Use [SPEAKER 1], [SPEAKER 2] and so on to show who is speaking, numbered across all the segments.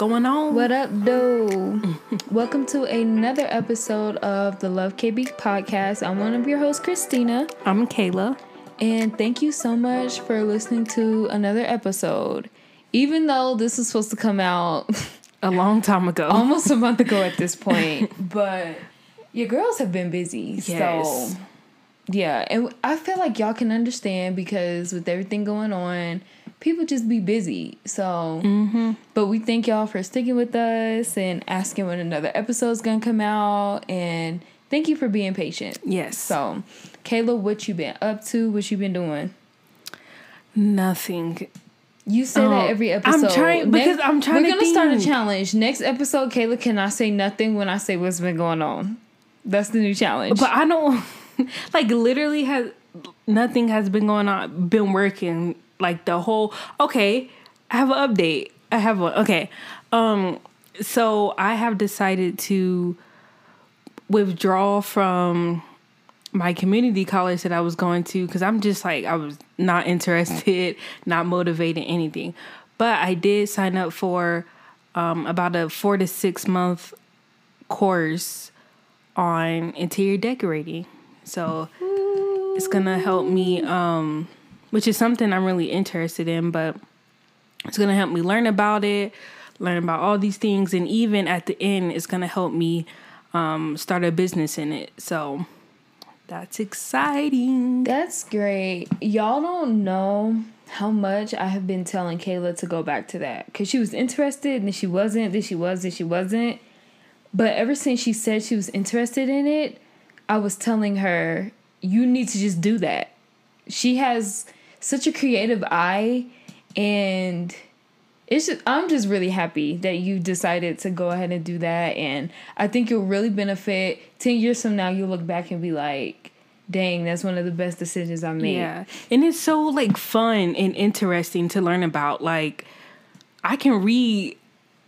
[SPEAKER 1] Going on?
[SPEAKER 2] What up, though? Welcome to another episode of the Love KB podcast. I'm one of your hosts, Kristina.
[SPEAKER 1] I'm Kayla.
[SPEAKER 2] And thank you so much for listening to another episode. Even though this is supposed to come out
[SPEAKER 1] A long time ago.
[SPEAKER 2] almost a month ago at this point, but your girls have been busy.
[SPEAKER 1] Yes.
[SPEAKER 2] So, yeah. And I feel like y'all can understand because with everything going on, people just be busy. So,
[SPEAKER 1] Mm-hmm.
[SPEAKER 2] but we thank y'all for sticking with us and asking when another episode's gonna come out. And thank you for being patient.
[SPEAKER 1] Yes.
[SPEAKER 2] So, Kayla, what you been up to? What you been doing?
[SPEAKER 1] Nothing.
[SPEAKER 2] You say
[SPEAKER 1] Oh,
[SPEAKER 2] that every episode.
[SPEAKER 1] I'm
[SPEAKER 2] episode.
[SPEAKER 1] trying- because I'm trying
[SPEAKER 2] We're
[SPEAKER 1] to
[SPEAKER 2] gonna start a challenge. Next episode, Kayla cannot say nothing when I say what's been going on. That's the new challenge.
[SPEAKER 1] But I don't like literally has nothing has been going on been working like the whole okay, I have an update. I have one. Okay. Um so I have decided to withdraw from my community college that I was going to because I'm just like I was not interested, not motivated, anything. But I did sign up for um, about a four to six month course on interior decorating. So it's gonna help me, um, which is something I'm really interested in, but it's gonna help me learn about it, learn about all these things, and even at the end, it's gonna help me um, start a business in it. So that's exciting.
[SPEAKER 2] That's great. Y'all don't know how much I have been telling Kayla to go back to that because she was interested and then she wasn't, then she was, then she wasn't. But ever since she said she was interested in it, I was telling her, you need to just do that. She has such a creative eye and it's just, I'm just really happy that you decided to go ahead and do that and I think you'll really benefit 10 years from now you'll look back and be like dang that's one of the best decisions I made.
[SPEAKER 1] Yeah. And it's so like fun and interesting to learn about. Like I can read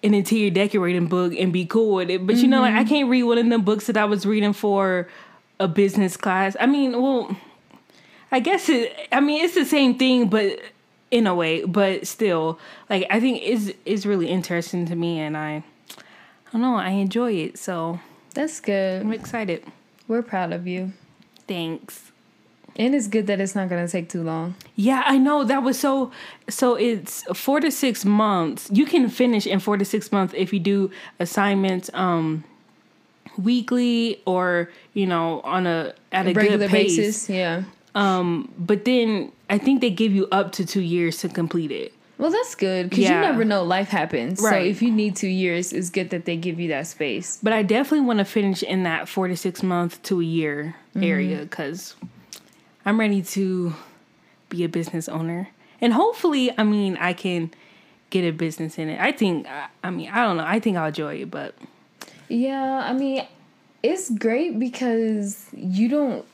[SPEAKER 1] an interior decorating book and be cool with it. But you know, like I mm-hmm. can't read one of them books that I was reading for a business class. I mean, well, I guess it I mean it's the same thing, but in a way, but still, like I think it's it's really interesting to me and I I don't know, I enjoy it. So
[SPEAKER 2] That's good.
[SPEAKER 1] I'm excited.
[SPEAKER 2] We're proud of you.
[SPEAKER 1] Thanks.
[SPEAKER 2] And it's good that it's not going to take too long.
[SPEAKER 1] Yeah, I know that was so. So it's four to six months. You can finish in four to six months if you do assignments um weekly or you know on a at a
[SPEAKER 2] Regular
[SPEAKER 1] good pace.
[SPEAKER 2] basis, yeah.
[SPEAKER 1] Um, but then I think they give you up to two years to complete it.
[SPEAKER 2] Well, that's good because
[SPEAKER 1] Yeah.
[SPEAKER 2] you never know life happens.
[SPEAKER 1] Right.
[SPEAKER 2] So if you need 2 years, it's good that they give you that space.
[SPEAKER 1] But I definitely want to finish in that four to six month to a year area because I'm ready to be a business owner. And hopefully, I mean, I can get a business in it. I think, I- I mean, I don't know. I think I'll enjoy it, but
[SPEAKER 2] Yeah, I mean, it's great because you don't.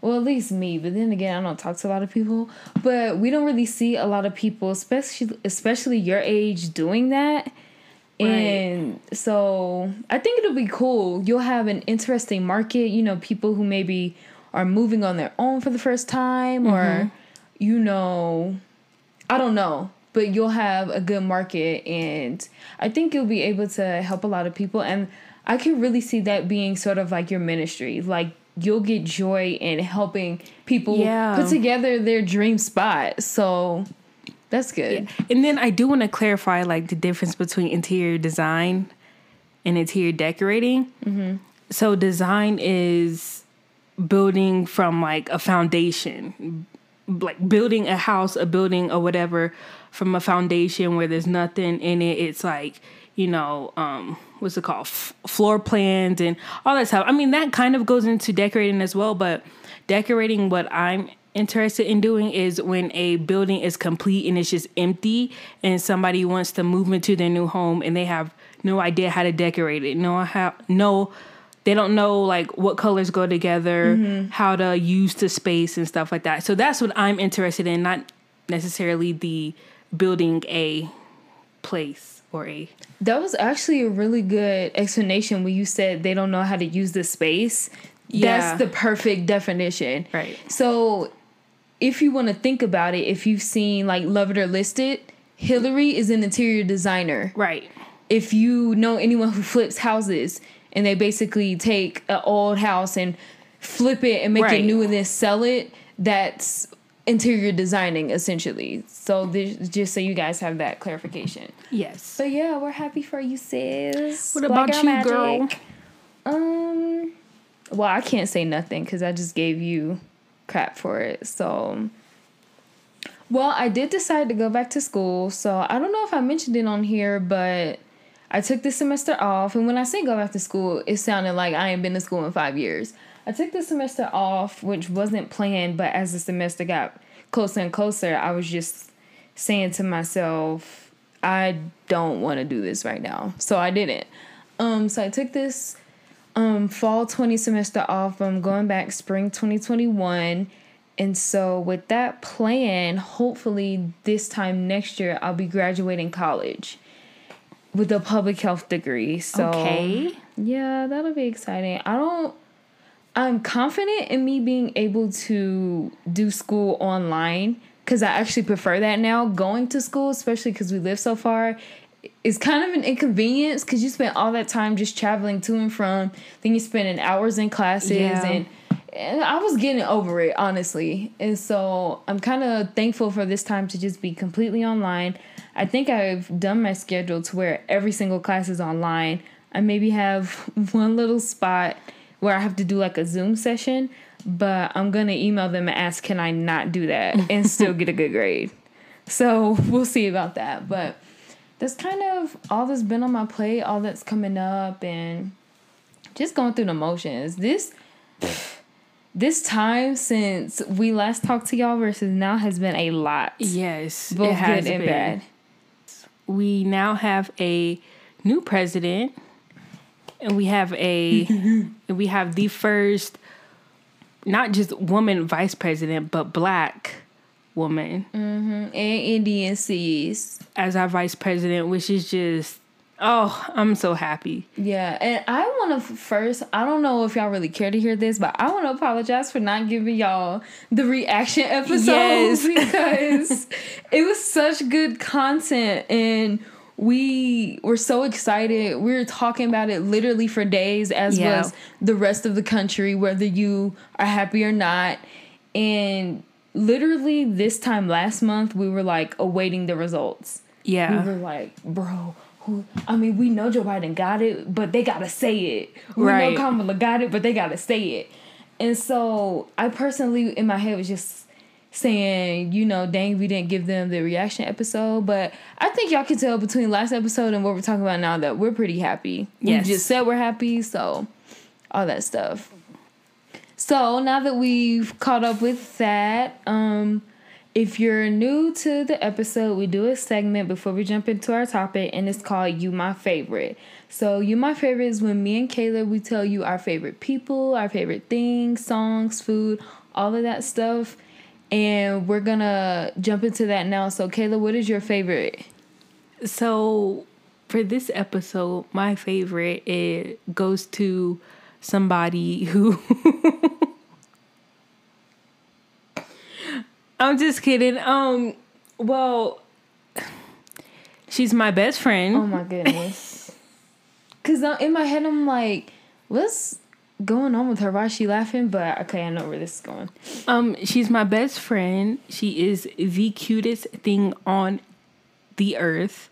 [SPEAKER 2] Well, at least me, but then again, I don't talk to a lot of people. But we don't really see a lot of people, especially especially your age, doing that.
[SPEAKER 1] Right.
[SPEAKER 2] And so I think it'll be cool. You'll have an interesting market. You know, people who maybe are moving on their own for the first time, or mm-hmm. you know, I don't know, but you'll have a good market, and I think you'll be able to help a lot of people. And I can really see that being sort of like your ministry. Like you'll get joy in helping people
[SPEAKER 1] Yeah.
[SPEAKER 2] put together their dream spot. So that's good.
[SPEAKER 1] And then I do want to clarify like the difference between interior design and interior decorating. So design is building from like a foundation, like building a house, a building, or whatever from a foundation where there's nothing in it. It's like you know, um, what's it called, F- floor plans and all that stuff. I mean, that kind of goes into decorating as well, but decorating what I'm interested in doing is when a building is complete and it's just empty and somebody wants to move into their new home and they have no idea how to decorate it no how no they don't know like what colors go together mm-hmm. how to use the space and stuff like that. So that's what i'm interested in not necessarily the building a place or a
[SPEAKER 2] That was actually a really good explanation when you said they don't know how to use the space.
[SPEAKER 1] Yeah.
[SPEAKER 2] That's the perfect definition.
[SPEAKER 1] Right.
[SPEAKER 2] So if you want to think about it, if you've seen like Love It or List It, Hilary is an interior designer.
[SPEAKER 1] right
[SPEAKER 2] if you know anyone who flips houses and they basically take an old house and flip it and make
[SPEAKER 1] Right.
[SPEAKER 2] it new and then sell it, that's interior designing essentially. So this, just so you guys have that clarification.
[SPEAKER 1] Yes.
[SPEAKER 2] So yeah, we're happy for you, sis.
[SPEAKER 1] What
[SPEAKER 2] Black
[SPEAKER 1] about you, girl?
[SPEAKER 2] Um, well, I can't say nothing because I just gave you crap for it. So, well, I did decide to go back to school. So I don't know if I mentioned it on here, but I took this semester off. And when I say go back to school, it sounded like I ain't been to school in five years. I took the semester off, which wasn't planned, but as the semester got closer and closer, I was just saying to myself, I don't want to do this right now. So I didn't. Um, so I took this um fall 20 semester off. I'm going back spring 2021. And so with that plan, hopefully this time next year I'll be graduating college with a public health degree. So
[SPEAKER 1] Okay.
[SPEAKER 2] yeah, that'll be exciting. I don't I'm confident in me being able to do school online cuz I actually prefer that now going to school, especially cuz we live so far. Is kind of an inconvenience cuz you spend all that time just traveling to and from, then you're spending hours in classes
[SPEAKER 1] Yeah.
[SPEAKER 2] and and I was getting over it, honestly. And so I'm kind of thankful for this time to just be completely online. I think I've done my schedule to where every single class is online. I maybe have one little spot where I have to do like a Zoom session, but I'm going to email them and ask, can I not do that and still get a good grade? So we'll see about that. But that's kind of all that's been on my plate, all that's coming up, and just going through the motions. This this time since we last talked to y'all versus now has been a lot.
[SPEAKER 1] Yes.
[SPEAKER 2] Both
[SPEAKER 1] it has
[SPEAKER 2] good and
[SPEAKER 1] been.
[SPEAKER 2] bad.
[SPEAKER 1] We now have a new president, and we have a and we have the first, not just woman vice president, but black woman mm-hmm.
[SPEAKER 2] And Indian seas.
[SPEAKER 1] as our vice president, which is just oh, I'm so happy.
[SPEAKER 2] Yeah, and I want to first. I don't know if y'all really care to hear this, but I want to apologize for not giving y'all the reaction episode
[SPEAKER 1] Yes.
[SPEAKER 2] because it was such good content and we were so excited. We were talking about it literally for days, as
[SPEAKER 1] Yeah.
[SPEAKER 2] was the rest of the country, whether you are happy or not. And literally, this time last month, we were like awaiting the results
[SPEAKER 1] Yeah.
[SPEAKER 2] we were like, bro, who? I mean, we know Joe Biden got it, but they gotta say it. We
[SPEAKER 1] Right.
[SPEAKER 2] know Kamala got it, but they gotta say it. And so I personally, in my head, was just saying, you know, dang, we didn't give them the reaction episode. But I think y'all can tell between last episode and what we're talking about now that we're pretty happy.
[SPEAKER 1] Yes.
[SPEAKER 2] We just said we're happy, so all that stuff. So now that we've caught up with that, um, if you're new to the episode, we do a segment before we jump into our topic, and it's called You My Favorite. So, You My Favorite is when me and Kayla we tell you our favorite people, our favorite things, songs, food, all of that stuff. And we're gonna jump into that now. So, Kayla, what is your favorite?
[SPEAKER 1] So for this episode, my favorite it goes to somebody who I'm just kidding. Um well she's my best friend.
[SPEAKER 2] Oh my goodness. Cause in my head I'm like, what's going on with her? Why is she laughing? But okay, I know where this is going.
[SPEAKER 1] Um, she's my best friend. She is the cutest thing on the earth.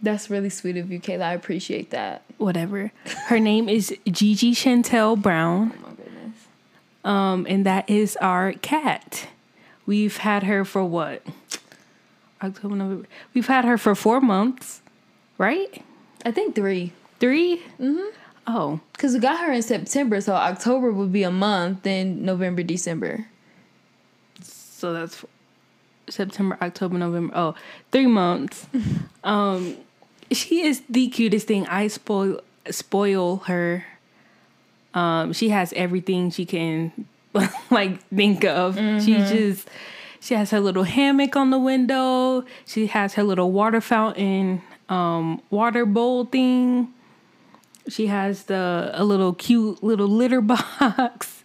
[SPEAKER 2] That's really sweet of you, Kayla. I appreciate that.
[SPEAKER 1] Whatever. Her name is Gigi Chantel Brown.
[SPEAKER 2] Oh my goodness.
[SPEAKER 1] Um, and that is our cat. We've had her for what? October, November. We've had her for four months, right?
[SPEAKER 2] I think three.
[SPEAKER 1] 3 Mm-hmm. Oh,
[SPEAKER 2] Cause we got her in September, so October would be a month, then November, December.
[SPEAKER 1] so that's September, October, November. Oh, three months. um, she is the cutest thing. I spoil spoil her. Um, she has everything she can like think of. She just she has her little hammock on the window. She has her little water fountain, um, water bowl thing. She has the a little cute little litter box.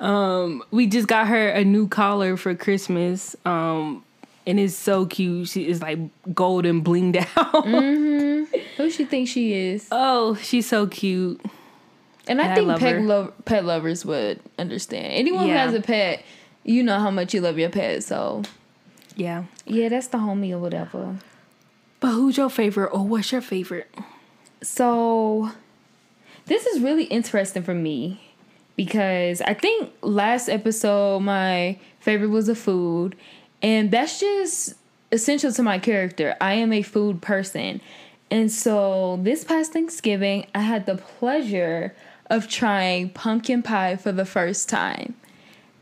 [SPEAKER 1] Um, we just got her a new collar for Christmas. Um, and it's so cute. She is like gold and blinged out.
[SPEAKER 2] Who she thinks she is?
[SPEAKER 1] Oh, she's so cute.
[SPEAKER 2] And I
[SPEAKER 1] And I
[SPEAKER 2] think pet, lo- pet lovers would understand. Anyone
[SPEAKER 1] Yeah.
[SPEAKER 2] who has a pet, you know how much you love your pet. So
[SPEAKER 1] Yeah.
[SPEAKER 2] yeah, that's the homie or whatever.
[SPEAKER 1] But who's your favorite or what's your favorite?
[SPEAKER 2] So this is really interesting for me because I think last episode my favorite was a food and that's just essential to my character. I am a food person. And so this past Thanksgiving, I had the pleasure of trying pumpkin pie for the first time.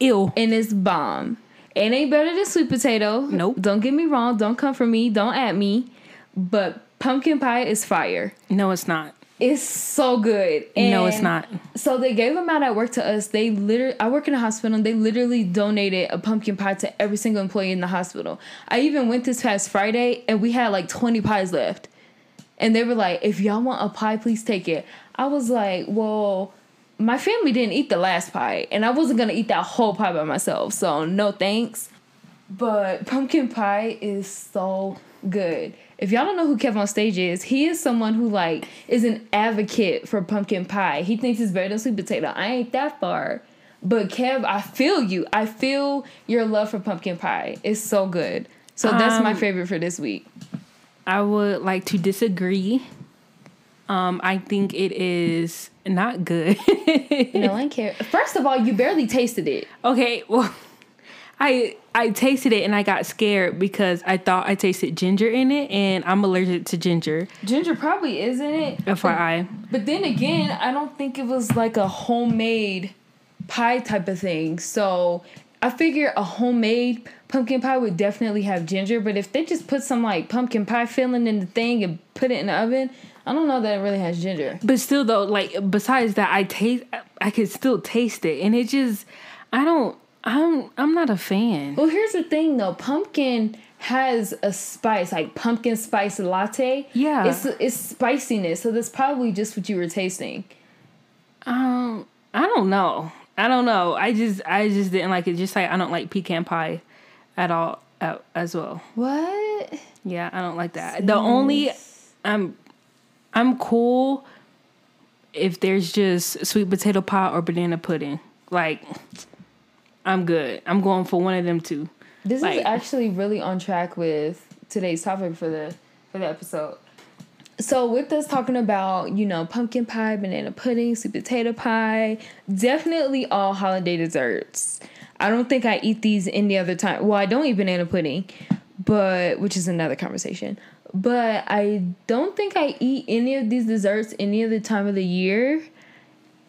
[SPEAKER 1] Ew.
[SPEAKER 2] And it's bomb. It ain't better than sweet potato.
[SPEAKER 1] Nope.
[SPEAKER 2] Don't get me wrong. Don't come for me. Don't at me. But pumpkin pie is fire.
[SPEAKER 1] No, it's not.
[SPEAKER 2] It's so good.
[SPEAKER 1] no, it's not.
[SPEAKER 2] So they gave them out at work to us. They literally, I work in a hospital. and They literally donated a pumpkin pie to every single employee in the hospital. I even went this past Friday, and we had like twenty pies left. And they were like, "If y'all want a pie, please take it." I was like, "Well." My family didn't eat the last pie, and I wasn't gonna eat that whole pie by myself, so no thanks. But pumpkin pie is so good. If y'all don't know who Kevonstage is, he is someone who like is an advocate for pumpkin pie. He thinks it's better than sweet potato. I ain't that far. But Kev, I feel you. I feel your love for pumpkin pie. It's so good. So that's my
[SPEAKER 1] Um,
[SPEAKER 2] favorite for this week.
[SPEAKER 1] I would like to disagree. Um, I think it is not good.
[SPEAKER 2] No one care. First of all, you barely tasted it.
[SPEAKER 1] okay, well, I I tasted it and I got scared because I thought I tasted ginger in it, and I'm allergic to ginger.
[SPEAKER 2] Ginger probably is in it.
[SPEAKER 1] FYI.
[SPEAKER 2] But then again, I don't think it was like a homemade pie type of thing. So I figure a homemade pumpkin pie would definitely have ginger. But if they just put some like pumpkin pie filling in the thing and put it in the oven, I don't know that it really has ginger.
[SPEAKER 1] But still, though, like besides that, I taste. I could still taste it, and it just. I don't. I'm. I'm not a fan.
[SPEAKER 2] Well, here's the thing though pumpkin has a spice, like pumpkin spice latte.
[SPEAKER 1] Yeah.
[SPEAKER 2] It's, it's spiciness. So that's probably just what you were tasting.
[SPEAKER 1] Um. I don't know. I don't know. I just. I just didn't like it. Just like I don't like pecan pie, at all. Uh, as well.
[SPEAKER 2] What?
[SPEAKER 1] Yeah, I don't like that. The only. I'm. I'm cool. If there's just sweet potato pie or banana pudding, like. I'm good. I'm going for one of them two.
[SPEAKER 2] This is actually really on track with today's topic for the for the episode. So with us talking about, you know, pumpkin pie, banana pudding, sweet potato pie, definitely all holiday desserts. I don't think I eat these any other time. Well, I don't eat banana pudding, but which is another conversation. But I don't think I eat any of these desserts any other time of the year.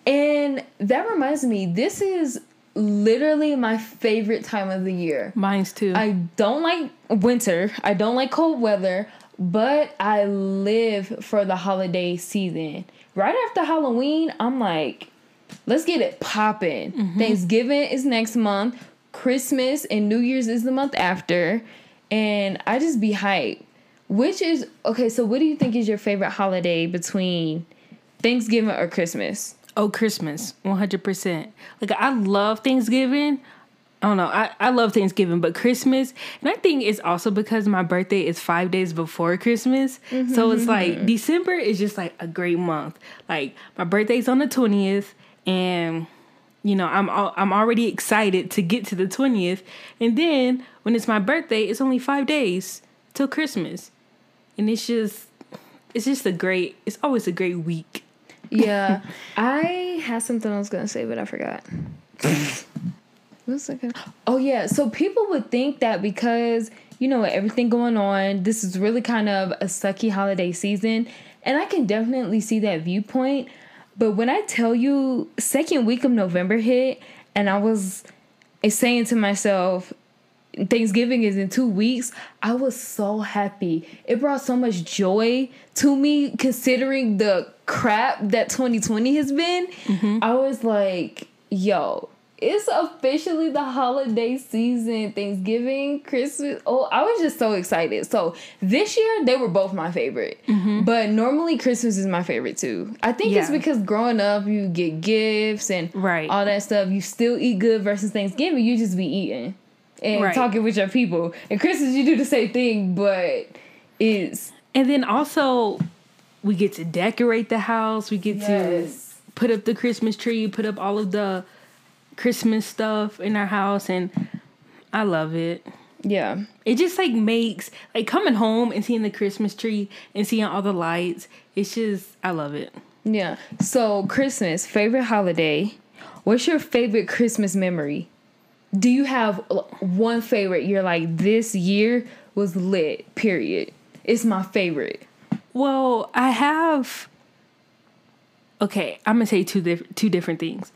[SPEAKER 2] And that reminds me, this is literally my favorite time of the year.
[SPEAKER 1] Mine's too.
[SPEAKER 2] I don't like winter. I don't like cold weather, but I live for the holiday season. Right after Halloween, I'm like, let's get it popping. Mm-hmm. Thanksgiving is next month. Christmas and New Year's is the month after. And I just be hyped. Which is okay, so what do you think is your favorite holiday between Thanksgiving or Christmas?
[SPEAKER 1] Oh, Christmas, one hundred percent. Like I love Thanksgiving. I don't know. I, I love Thanksgiving, but Christmas, and I think it's also because my birthday is five days before Christmas. So it's like mm-hmm. December is just like a great month. Like my birthday's on the twentieth, and you know I'm I'm already excited to get to the twentieth, and then when it's my birthday, it's only five days till Christmas, and it's just it's just a great. It's always a great week.
[SPEAKER 2] Yeah, I had something I was gonna say, but I forgot. Oh yeah, so people would think that because you know everything going on, this is really kind of a sucky holiday season, and I can definitely see that viewpoint. But when I tell you, second week of November hit, and I was saying to myself, Thanksgiving is in two weeks. I was so happy. It brought so much joy to me considering the crap that 2020 has been. Mm-hmm. I was like, yo, it's officially the holiday season. Thanksgiving, Christmas. Oh, I was just so excited. So this year, they were both my favorite. Mm-hmm. But normally, Christmas is my favorite too. I think it's because growing up, you get gifts and
[SPEAKER 1] Right.
[SPEAKER 2] all that stuff. You still eat good versus Thanksgiving, you just be eating and
[SPEAKER 1] Right.
[SPEAKER 2] talking with your people. And Christmas, you do the same thing, but it's
[SPEAKER 1] And then also, we get to decorate the house. We get
[SPEAKER 2] Yes.
[SPEAKER 1] to put up the Christmas tree, put up all of the Christmas stuff in our house, and I love it.
[SPEAKER 2] Yeah.
[SPEAKER 1] It just like makes like coming home and seeing the Christmas tree and seeing all the lights. It's just I love it.
[SPEAKER 2] Yeah. So Christmas, favorite holiday. What's your favorite Christmas memory? Do you have uh, one favorite? You're like this year was lit. Period. It's my favorite.
[SPEAKER 1] Well, I have. Okay, I'm gonna say two two different things.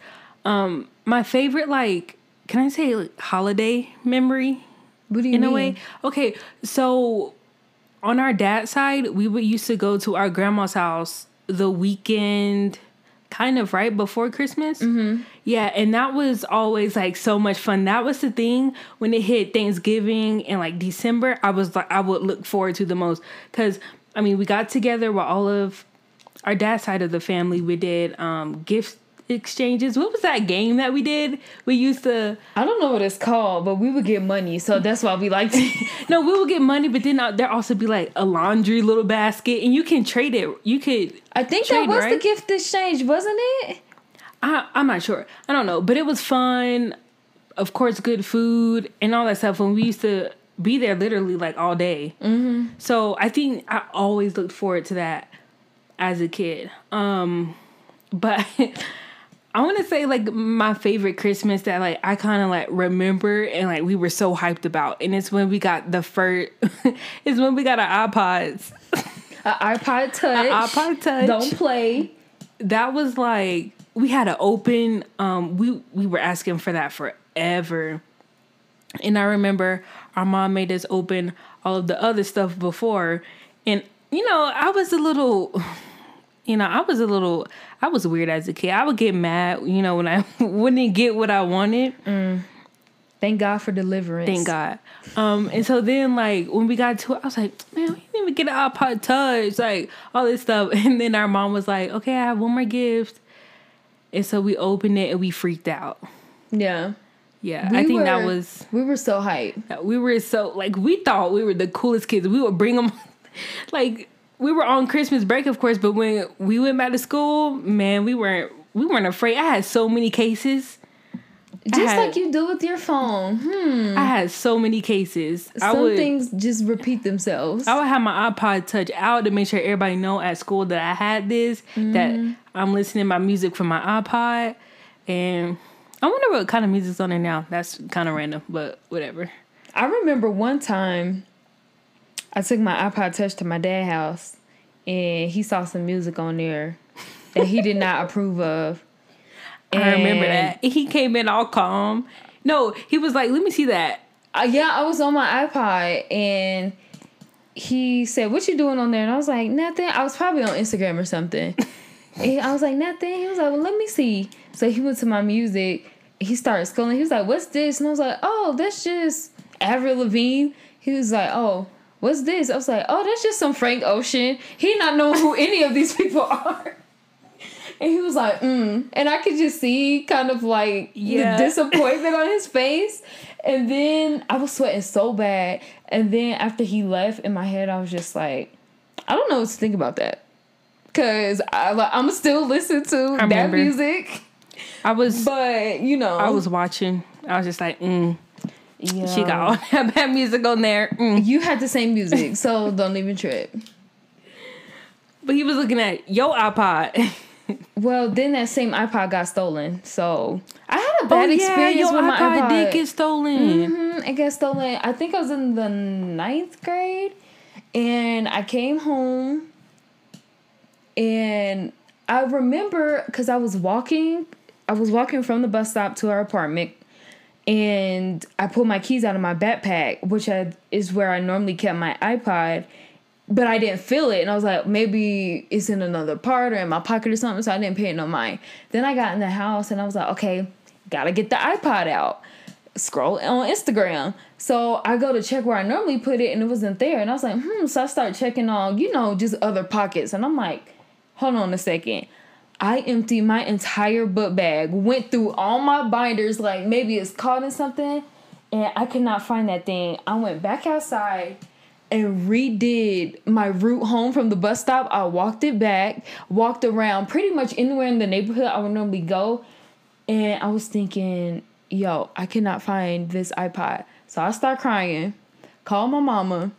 [SPEAKER 1] Um, my favorite, like, can I say like, holiday memory
[SPEAKER 2] What do you
[SPEAKER 1] in
[SPEAKER 2] mean?
[SPEAKER 1] a way? Okay, so on our dad's side, we would used to go to our grandma's house the weekend, kind of right before Christmas. Mm-hmm. Yeah, and that was always like so much fun. That was the thing when it hit Thanksgiving and like December. I was like, I would look forward to the most because I mean, we got together with all of our dad's side of the family. We did um gift exchanges. What was that game that we did? We used to
[SPEAKER 2] I don't know what it's called, but we would get money, so that's why we liked it.
[SPEAKER 1] no, we would get money, but then uh, there also be like a laundry little basket, and you can trade it. You could.
[SPEAKER 2] I think that was the gift exchange, wasn't it?
[SPEAKER 1] I, I'm not sure. I don't know, but it was fun. Of course, good food and all that stuff. When we used to be there, literally like all day. Mm-hmm. So I think I always looked forward to that as a kid. Um, but I want to say like my favorite Christmas that like I kind of like remember and like we were so hyped about, and it's when we got the first. it's when we got our iPods.
[SPEAKER 2] An iPod Touch.
[SPEAKER 1] iPod Touch.
[SPEAKER 2] Don't play.
[SPEAKER 1] that was like we had to open um we we were asking for that forever and i remember our mom made us open all of the other stuff before and you know i was a little you know i was a little i was weird as a kid i would get mad you know when i wouldn't get what i wanted
[SPEAKER 2] Thank God for deliverance.
[SPEAKER 1] Thank God. Um, and so then like when we got to it, I was like, man, we didn't even get an iPod touch, like all this stuff. And then our mom was like, okay, I have one more gift. And so we opened it and we freaked out.
[SPEAKER 2] Yeah.
[SPEAKER 1] Yeah.
[SPEAKER 2] We
[SPEAKER 1] I think that was
[SPEAKER 2] We were so hyped.
[SPEAKER 1] we were so like we thought we were the coolest kids. We would bring them like we were on Christmas break, of course, but when we went back to school, man, we weren't we weren't afraid. I had so many cases.
[SPEAKER 2] Just
[SPEAKER 1] had-
[SPEAKER 2] like you do with your phone. Hmm.
[SPEAKER 1] I had so many cases.
[SPEAKER 2] Some
[SPEAKER 1] would
[SPEAKER 2] things just repeat themselves.
[SPEAKER 1] I would have my iPod Touch out to make sure everybody know at school that I had this, that I'm listening to my music from my iPod, and I wonder what kind of music's on there now. That's kind of random, but whatever.
[SPEAKER 2] I remember one time I took my iPod Touch to my dad's house and he saw some music on there that he did not approve of.
[SPEAKER 1] And I remember that he came in all calm. No, he was like, "Let me see that."
[SPEAKER 2] Uh, yeah, I was on my iPod and he said, "What you doing on there?" And I was like, "Nothing." I was probably on Instagram or something. and I was like, "Nothing." He was like, "Well, let me see." So he went to my music. He started scrolling. He was like, "What's this?" And I was like, "Oh, that's just Avril Lavigne." He was like, "Oh." What's this? I was like, oh, that's just some Frank Ocean. He not know who any of these people are. And he was like, mm. And I could just see kind of like
[SPEAKER 1] Yeah.
[SPEAKER 2] the disappointment on his face. And then I was sweating so bad. And then after he left, in my head, I was just like, I don't know what to think about that. Cause I, like, I'm still listening to that music.
[SPEAKER 1] I was,
[SPEAKER 2] But, you know.
[SPEAKER 1] I was watching. I was just like, mm,
[SPEAKER 2] yeah.
[SPEAKER 1] "She got all that bad music on there." Mm.
[SPEAKER 2] You had the same music, so don't even trip.
[SPEAKER 1] But he was looking at your iPod.
[SPEAKER 2] Well, then that same iPod got stolen. So I had a bad experience
[SPEAKER 1] your
[SPEAKER 2] with my iPod.
[SPEAKER 1] did get stolen.
[SPEAKER 2] Mhm, It got stolen. I think I was in the ninth grade, and I came home, and I remember because I was walking, I was walking from the bus stop to our apartment, and I pulled my keys out of my backpack, which I, is where I normally kept my iPod. But I didn't feel it, and I was like, maybe it's in another part or in my pocket or something. So I didn't pay it no mind. Then I got in the house, and I was like, okay, gotta get the iPod out scroll on Instagram. So I go to check where I normally put it and it wasn't there. And I was like, hmm. So I start checking on, you know, just other pockets. And I'm like, hold on a second. I emptied my entire book bag, went through all my binders, like maybe it's caught in something, and I could not find that thing. I went back outside and redid my route home from the bus stop. I walked it back, walked around pretty much anywhere in the neighborhood I would normally go. And I was thinking, yo, I cannot find this iPod. So I start crying, call my mama.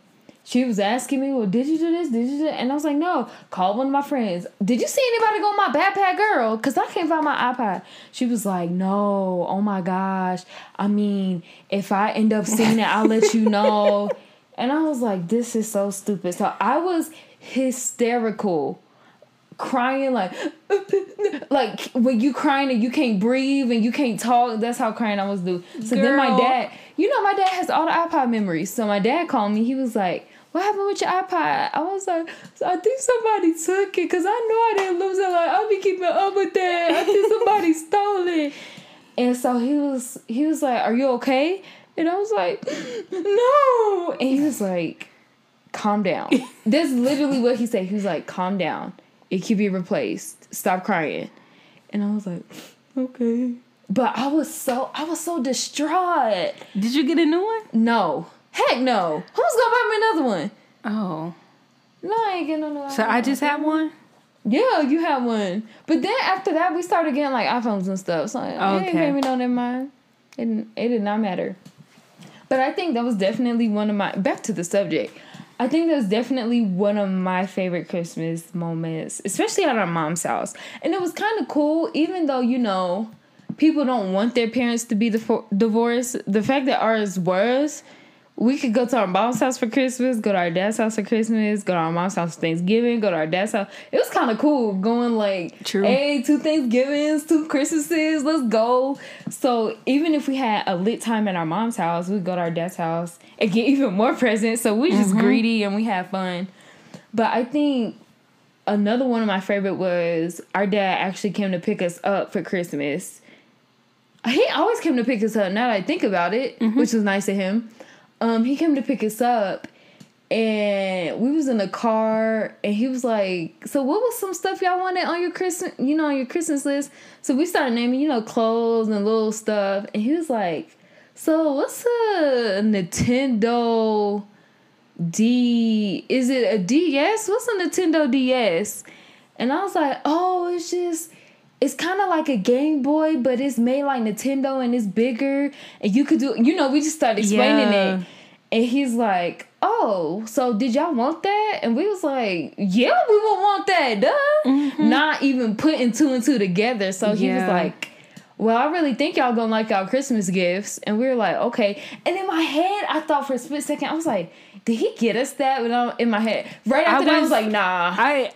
[SPEAKER 2] She was asking me, well, did you do this? Did you do that? And I was like, no. Call one of my friends. Did you see anybody go my backpack, girl? Because I can't find my iPod. She was like, no. Oh my gosh. I mean, if I end up seeing it, I'll let you know. And I was like, this is so stupid. So I was hysterical, crying like, like when you crying and you can't breathe and you can't talk. That's how crying I was doing. So Girl. then my dad, you know, my dad has all the iPod memories. So my dad called me. He was like, what happened with your iPod? I was like, I think somebody took it because I know I didn't lose it. Like I'll be keeping up with that. I think somebody stole it. And so he was, he was like, "Are you okay?" And I was like, no. And he was like, calm down. That's literally what he said. He was like, calm down. It can be replaced. Stop crying. And I was like, okay. But I was so I was so distraught.
[SPEAKER 1] Did you get a new one?
[SPEAKER 2] No. Heck no. Who's gonna buy me another one?
[SPEAKER 1] Oh.
[SPEAKER 2] No, I ain't getting no
[SPEAKER 1] So I just had one?
[SPEAKER 2] Yeah, you had one. But then after that we started getting like iPhones and stuff. So okay. it ain't me no never mind. It, it did not matter. But I think that was definitely one of my back to the subject. I think that was definitely one of my favorite Christmas moments, especially at our mom's house. And it was kind of cool, even though, you know, people don't want their parents to be the divorced. The fact that ours was, we could go to our mom's house for Christmas, go to our dad's house for Christmas, go to our mom's house for Thanksgiving, go to our dad's house. It was kind of cool going like, True. hey, two Thanksgivings, two Christmases, let's go. So even if we had a lit time at our mom's house, we'd go to our dad's house and get even more presents. So we just mm-hmm. greedy and we had fun. But I think another one of my favorite was our dad actually came to pick us up for Christmas. He always came to pick us up. Now that I think about it, mm-hmm. which was nice of him um, he came to pick us up and we was in the car and he was like so what was some stuff y'all wanted on your christmas you know on your christmas list? So we started naming you know clothes and little stuff and he was like so what's a nintendo d is it a ds what's a nintendo ds and i was like oh it's just it's kind of like a Game Boy, but it's made like Nintendo and it's bigger. And you could do, you know, we just started explaining yeah. it. And he's like, oh, so did y'all want that? And we was like, yeah, we would want that, duh. Mm-hmm. Not even putting two and two together. So he yeah. was like, well, I really think y'all gonna like our Christmas gifts. And we were like, okay. And in my head, I thought for a split second, I was like, did he get us that? But in my head, right after I that, I was like, nah.
[SPEAKER 1] I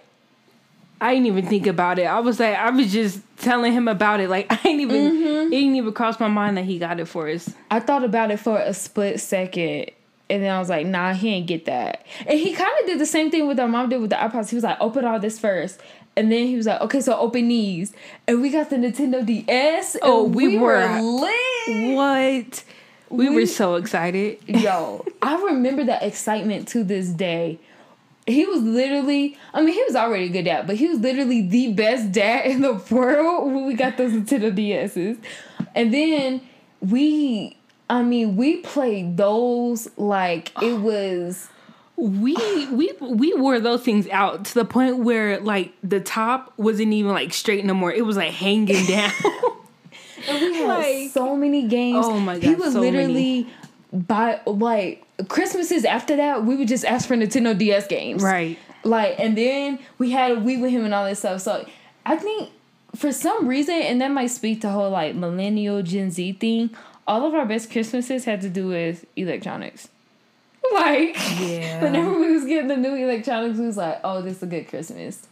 [SPEAKER 1] I didn't even think about it. I was like, I was just telling him about it. Like I didn't even mm-hmm. it didn't even cross my mind that he got it for us.
[SPEAKER 2] I thought about it for a split second. And then I was like, nah, he ain't get that. And he kind of did the same thing with our mom did with the iPods. He was like, open all this first. And then he was like, okay, so open these. And we got the Nintendo DS. Oh, we, we, were, were lit.
[SPEAKER 1] What? We, we were so excited.
[SPEAKER 2] Yo, I remember that excitement to this day he was literally I mean he was already a good dad, but he was literally the best dad in the world when we got those Nintendo DS's. And then we I mean we played those like it was
[SPEAKER 1] we we we wore those things out to the point where like the top wasn't even like straight no more. It was like hanging down.
[SPEAKER 2] and we had like, so many games. Oh my god. He was so literally many. By like Christmases after that, we would just ask for Nintendo DS games.
[SPEAKER 1] Right.
[SPEAKER 2] Like, and then we had a Wii with him and all this stuff. So I think for some reason, and that might speak to whole like millennial Gen Z thing, all of our best Christmases had to do with electronics. Like, yeah. whenever we was getting the new electronics, we was like, oh, this is a good Christmas.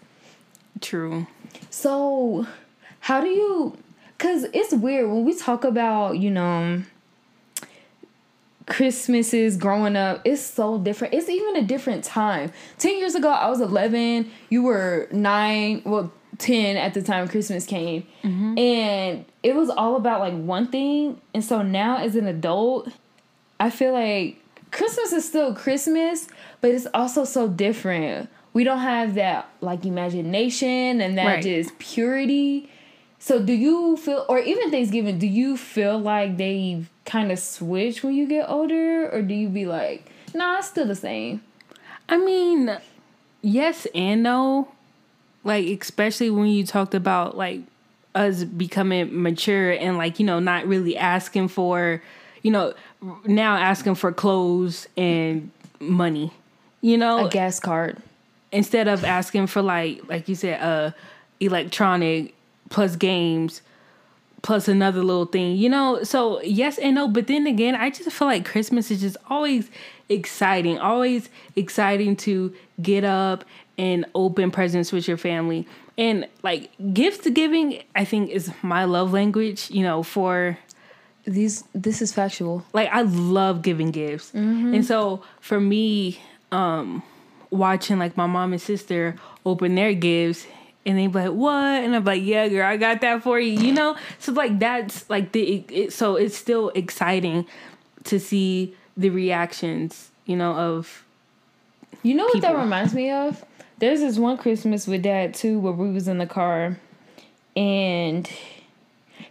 [SPEAKER 1] True.
[SPEAKER 2] So, how do you, because it's weird when we talk about, you know, Christmases growing up, it's so different. It's even a different time. 10 years ago, I was 11. You were 9, well, 10 at the time Christmas came. Mm-hmm. And it was all about like one thing. And so now, as an adult, I feel like Christmas is still Christmas, but it's also so different. We don't have that like imagination and that right. just purity. So, do you feel, or even Thanksgiving, do you feel like they've kind of switch when you get older, or do you be like, nah, it's still the same?
[SPEAKER 1] I mean, yes and no. Like especially when you talked about like us becoming mature and like you know not really asking for, you know, now asking for clothes and money. You know,
[SPEAKER 2] a gas card
[SPEAKER 1] instead of asking for like like you said uh electronic plus games plus another little thing you know? So yes and no but then again i just feel like christmas is just always exciting always exciting to get up and open presents with your family. And like gift giving i think is my love language you know for
[SPEAKER 2] these this is factual.
[SPEAKER 1] Like i love giving gifts. And so for me um watching like my mom and sister open their gifts and they be like what and i'm like yeah girl i got that for you you know so like that's like the it, it, so it's still exciting to see the reactions you know of
[SPEAKER 2] You know what that reminds me of? There's this one Christmas with dad too where we was in the car and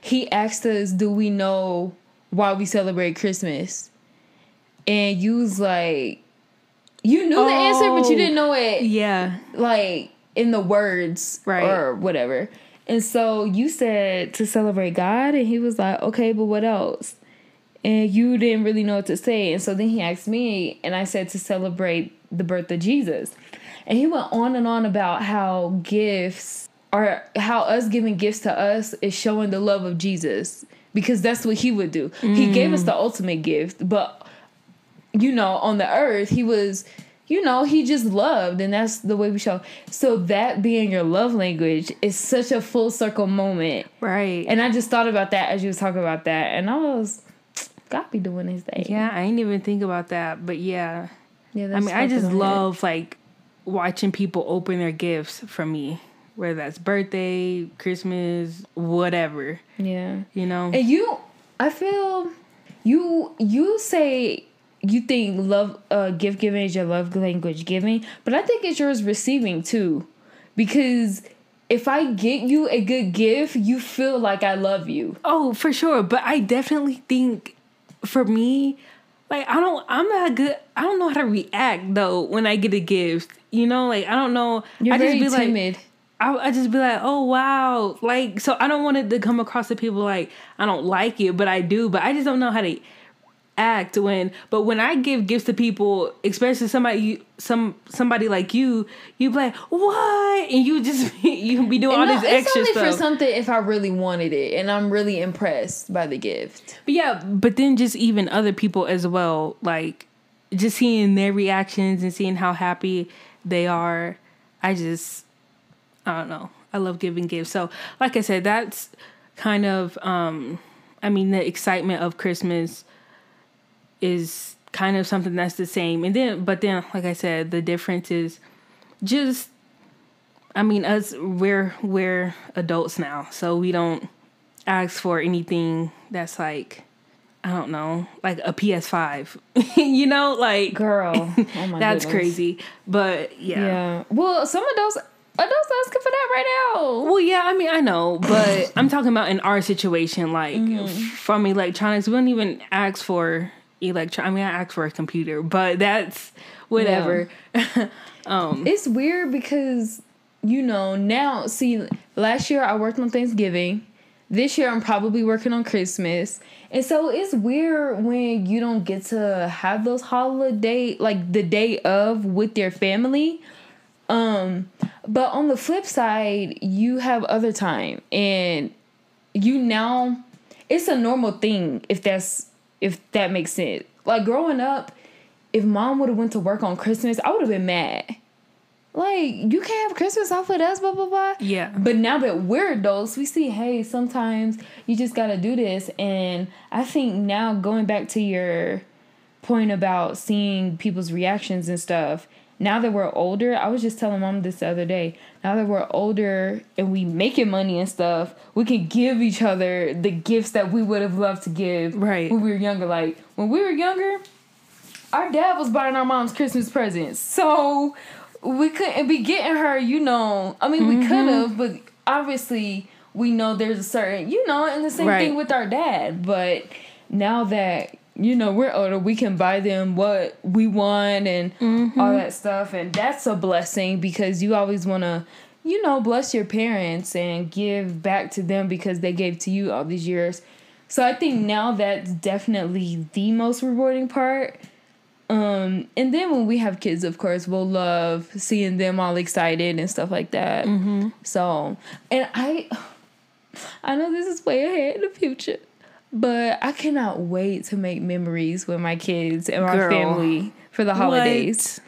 [SPEAKER 2] he asked us, Do we know why we celebrate Christmas? And you was like you knew the answer, but you
[SPEAKER 1] Oh.
[SPEAKER 2] didn't know it oh,
[SPEAKER 1] yeah
[SPEAKER 2] like in the words
[SPEAKER 1] Right.
[SPEAKER 2] or whatever. And so you said to celebrate God, and he was like, okay, but what else? And you didn't really know what to say. And so then he asked me, and I said to celebrate the birth of Jesus. And he went on and on about how gifts are, how us giving gifts to us is showing the love of Jesus because that's what he would do. He gave us mm. the ultimate gift, but you know, on the earth, he was, you know, he just loved, and that's the way we show. So that being your love language is such a full circle moment.
[SPEAKER 1] right
[SPEAKER 2] And I just thought about that as you was talking about that, and I was, God be doing his thing.
[SPEAKER 1] yeah i didn't even think about that but yeah
[SPEAKER 2] yeah.
[SPEAKER 1] I mean, I just
[SPEAKER 2] in my head.
[SPEAKER 1] love like watching people open their gifts from me, whether that's birthday, Christmas, whatever.
[SPEAKER 2] Yeah.
[SPEAKER 1] You know,
[SPEAKER 2] And you, I feel, you you say you think love uh gift giving is your love language giving, but I think it's yours receiving too, because if I get you a good gift, you feel like I love you.
[SPEAKER 1] oh for sure. But I definitely think for me, like I don't, I'm not good. I don't know how to react though when I get a gift. You know, like I don't know.
[SPEAKER 2] You're
[SPEAKER 1] I
[SPEAKER 2] very
[SPEAKER 1] just be like,
[SPEAKER 2] timid.
[SPEAKER 1] I, I just be like, oh wow, like so. I don't want it to come across to people like I don't like it, but I do. But I just don't know how to act when. But when I give gifts to people, especially somebody, you, some somebody like you, you be like, what? And you just you can be doing all
[SPEAKER 2] No,
[SPEAKER 1] this
[SPEAKER 2] it's only
[SPEAKER 1] stuff.
[SPEAKER 2] for something if I really wanted it, and I'm really impressed by the gift.
[SPEAKER 1] But yeah, but then just even other people as well, like just seeing their reactions and seeing how happy they are. I just, I don't know. I love giving gifts. So, like I said, that's kind of, um, I mean, the excitement of Christmas is kind of something that's the same. And then, but then, like I said, the difference is just, I mean, us, we're, we're adults now. So we don't ask for anything that's like, I don't know, like a PS5. you know, like
[SPEAKER 2] Girl, oh my
[SPEAKER 1] that's
[SPEAKER 2] goodness.
[SPEAKER 1] crazy. But yeah.
[SPEAKER 2] Yeah. Well, some adults adults asking for that right now.
[SPEAKER 1] Well, yeah, I mean, I know, but I'm talking about in our situation, like
[SPEAKER 2] Mm-hmm.
[SPEAKER 1] from electronics, we don't even ask for electron. I mean, I asked for a computer, but that's whatever.
[SPEAKER 2] Um It's weird because you know now. See, last year I worked on Thanksgiving. This year I'm probably working on Christmas, and so it's weird when you don't get to have those holiday like the day of with your family. Um, but on the flip side, you have other time, and you now it's a normal thing if that's if that makes sense. Like growing up, if mom would have went to work on Christmas, I would have been mad. Like you can't have Christmas off with us, blah blah blah.
[SPEAKER 1] Yeah.
[SPEAKER 2] But now that we're adults, we see, hey, sometimes you just gotta do this. And I think now going back to your point about seeing people's reactions and stuff. Now that we're older, I was just telling mom this the other day. Now that we're older and we making money and stuff, we can give each other the gifts that we would have loved to give
[SPEAKER 1] Right.
[SPEAKER 2] when we were younger. Like when we were younger, our dad was buying our mom's Christmas presents. So we couldn't be getting her, you know. I mean, we
[SPEAKER 1] Mm-hmm.
[SPEAKER 2] could have, but obviously we know there's a certain, you know, and the same
[SPEAKER 1] Right.
[SPEAKER 2] thing with our dad. But now that you know we're older we can buy them what we want and all that stuff and that's a blessing because you always want to you know bless your parents and give back to them because they gave to you all these years. So i think now that's definitely the most rewarding part. Um and then when we have kids of course we'll love seeing them all excited and stuff like that. So and i i know this is way ahead in the future but I cannot wait to make memories with my kids and my
[SPEAKER 1] Girl.
[SPEAKER 2] family for the holidays.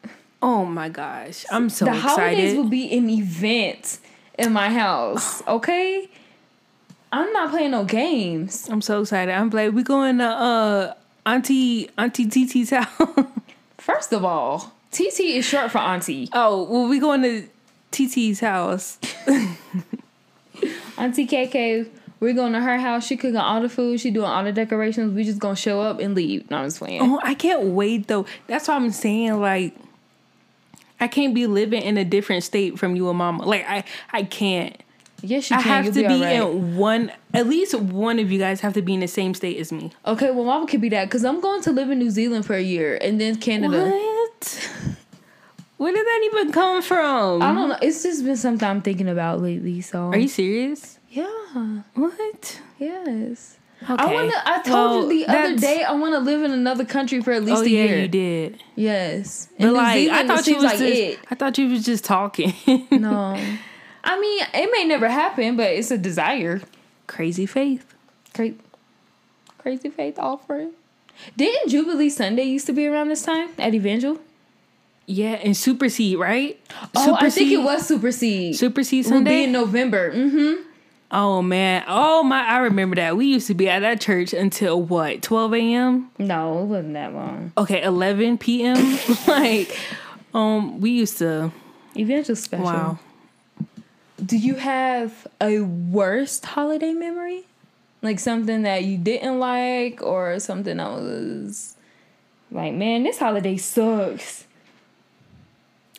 [SPEAKER 1] What? Oh my gosh. I'm so
[SPEAKER 2] the
[SPEAKER 1] excited.
[SPEAKER 2] The holidays will be an event in my house, okay? I'm not playing no games.
[SPEAKER 1] I'm so excited. I'm like, we're going to uh Auntie Auntie TT's house.
[SPEAKER 2] First of all, TT is short for auntie.
[SPEAKER 1] oh, well we going to TT's house.
[SPEAKER 2] Auntie KK, we're going to her house. She cooking all the food. She doing all the decorations. We just gonna show up and leave. No, I'm just playing.
[SPEAKER 1] Oh, I can't wait though. That's what I'm saying. Like, I can't be living in a different state from you and mama. Like, I I can't.
[SPEAKER 2] Yes, you
[SPEAKER 1] I
[SPEAKER 2] can.
[SPEAKER 1] have
[SPEAKER 2] You'll
[SPEAKER 1] to be,
[SPEAKER 2] alright.
[SPEAKER 1] in one. At least one of you guys have to be in the same state as me.
[SPEAKER 2] Okay, well, mama could be that because I'm going to live in New Zealand for a year and then Canada.
[SPEAKER 1] What? Where did that even come from?
[SPEAKER 2] I don't know. It's just been something I'm thinking about lately. So
[SPEAKER 1] Are you serious?
[SPEAKER 2] Yeah.
[SPEAKER 1] What?
[SPEAKER 2] Yes.
[SPEAKER 1] Okay.
[SPEAKER 2] I want to. I told
[SPEAKER 1] Well,
[SPEAKER 2] you the other day I want to live in another country for at least
[SPEAKER 1] Oh
[SPEAKER 2] a
[SPEAKER 1] yeah,
[SPEAKER 2] year.
[SPEAKER 1] you did.
[SPEAKER 2] Yes.
[SPEAKER 1] But
[SPEAKER 2] And
[SPEAKER 1] like,
[SPEAKER 2] Zealand,
[SPEAKER 1] I thought you was
[SPEAKER 2] like
[SPEAKER 1] just.
[SPEAKER 2] it.
[SPEAKER 1] I thought you was just talking.
[SPEAKER 2] No. I mean, it may never happen, but it's a desire.
[SPEAKER 1] Crazy faith.
[SPEAKER 2] Cra- crazy faith offering. Didn't Jubilee Sunday used to be around this time at Evangel?
[SPEAKER 1] Yeah, and Super Seed, right?
[SPEAKER 2] Oh, I think it was Super Seed.
[SPEAKER 1] Super Seed
[SPEAKER 2] It would be
[SPEAKER 1] Sunday.
[SPEAKER 2] in November. Mm-hmm.
[SPEAKER 1] Oh man. Oh my. I remember that. We used to be at that church until what? 12 a.m.
[SPEAKER 2] No, it wasn't that long.
[SPEAKER 1] Okay, 11 p.m. like, um, we used to.
[SPEAKER 2] Evangel special.
[SPEAKER 1] Wow.
[SPEAKER 2] Do you have a worst holiday memory? Like something that you didn't like or something that was like, man, this holiday sucks.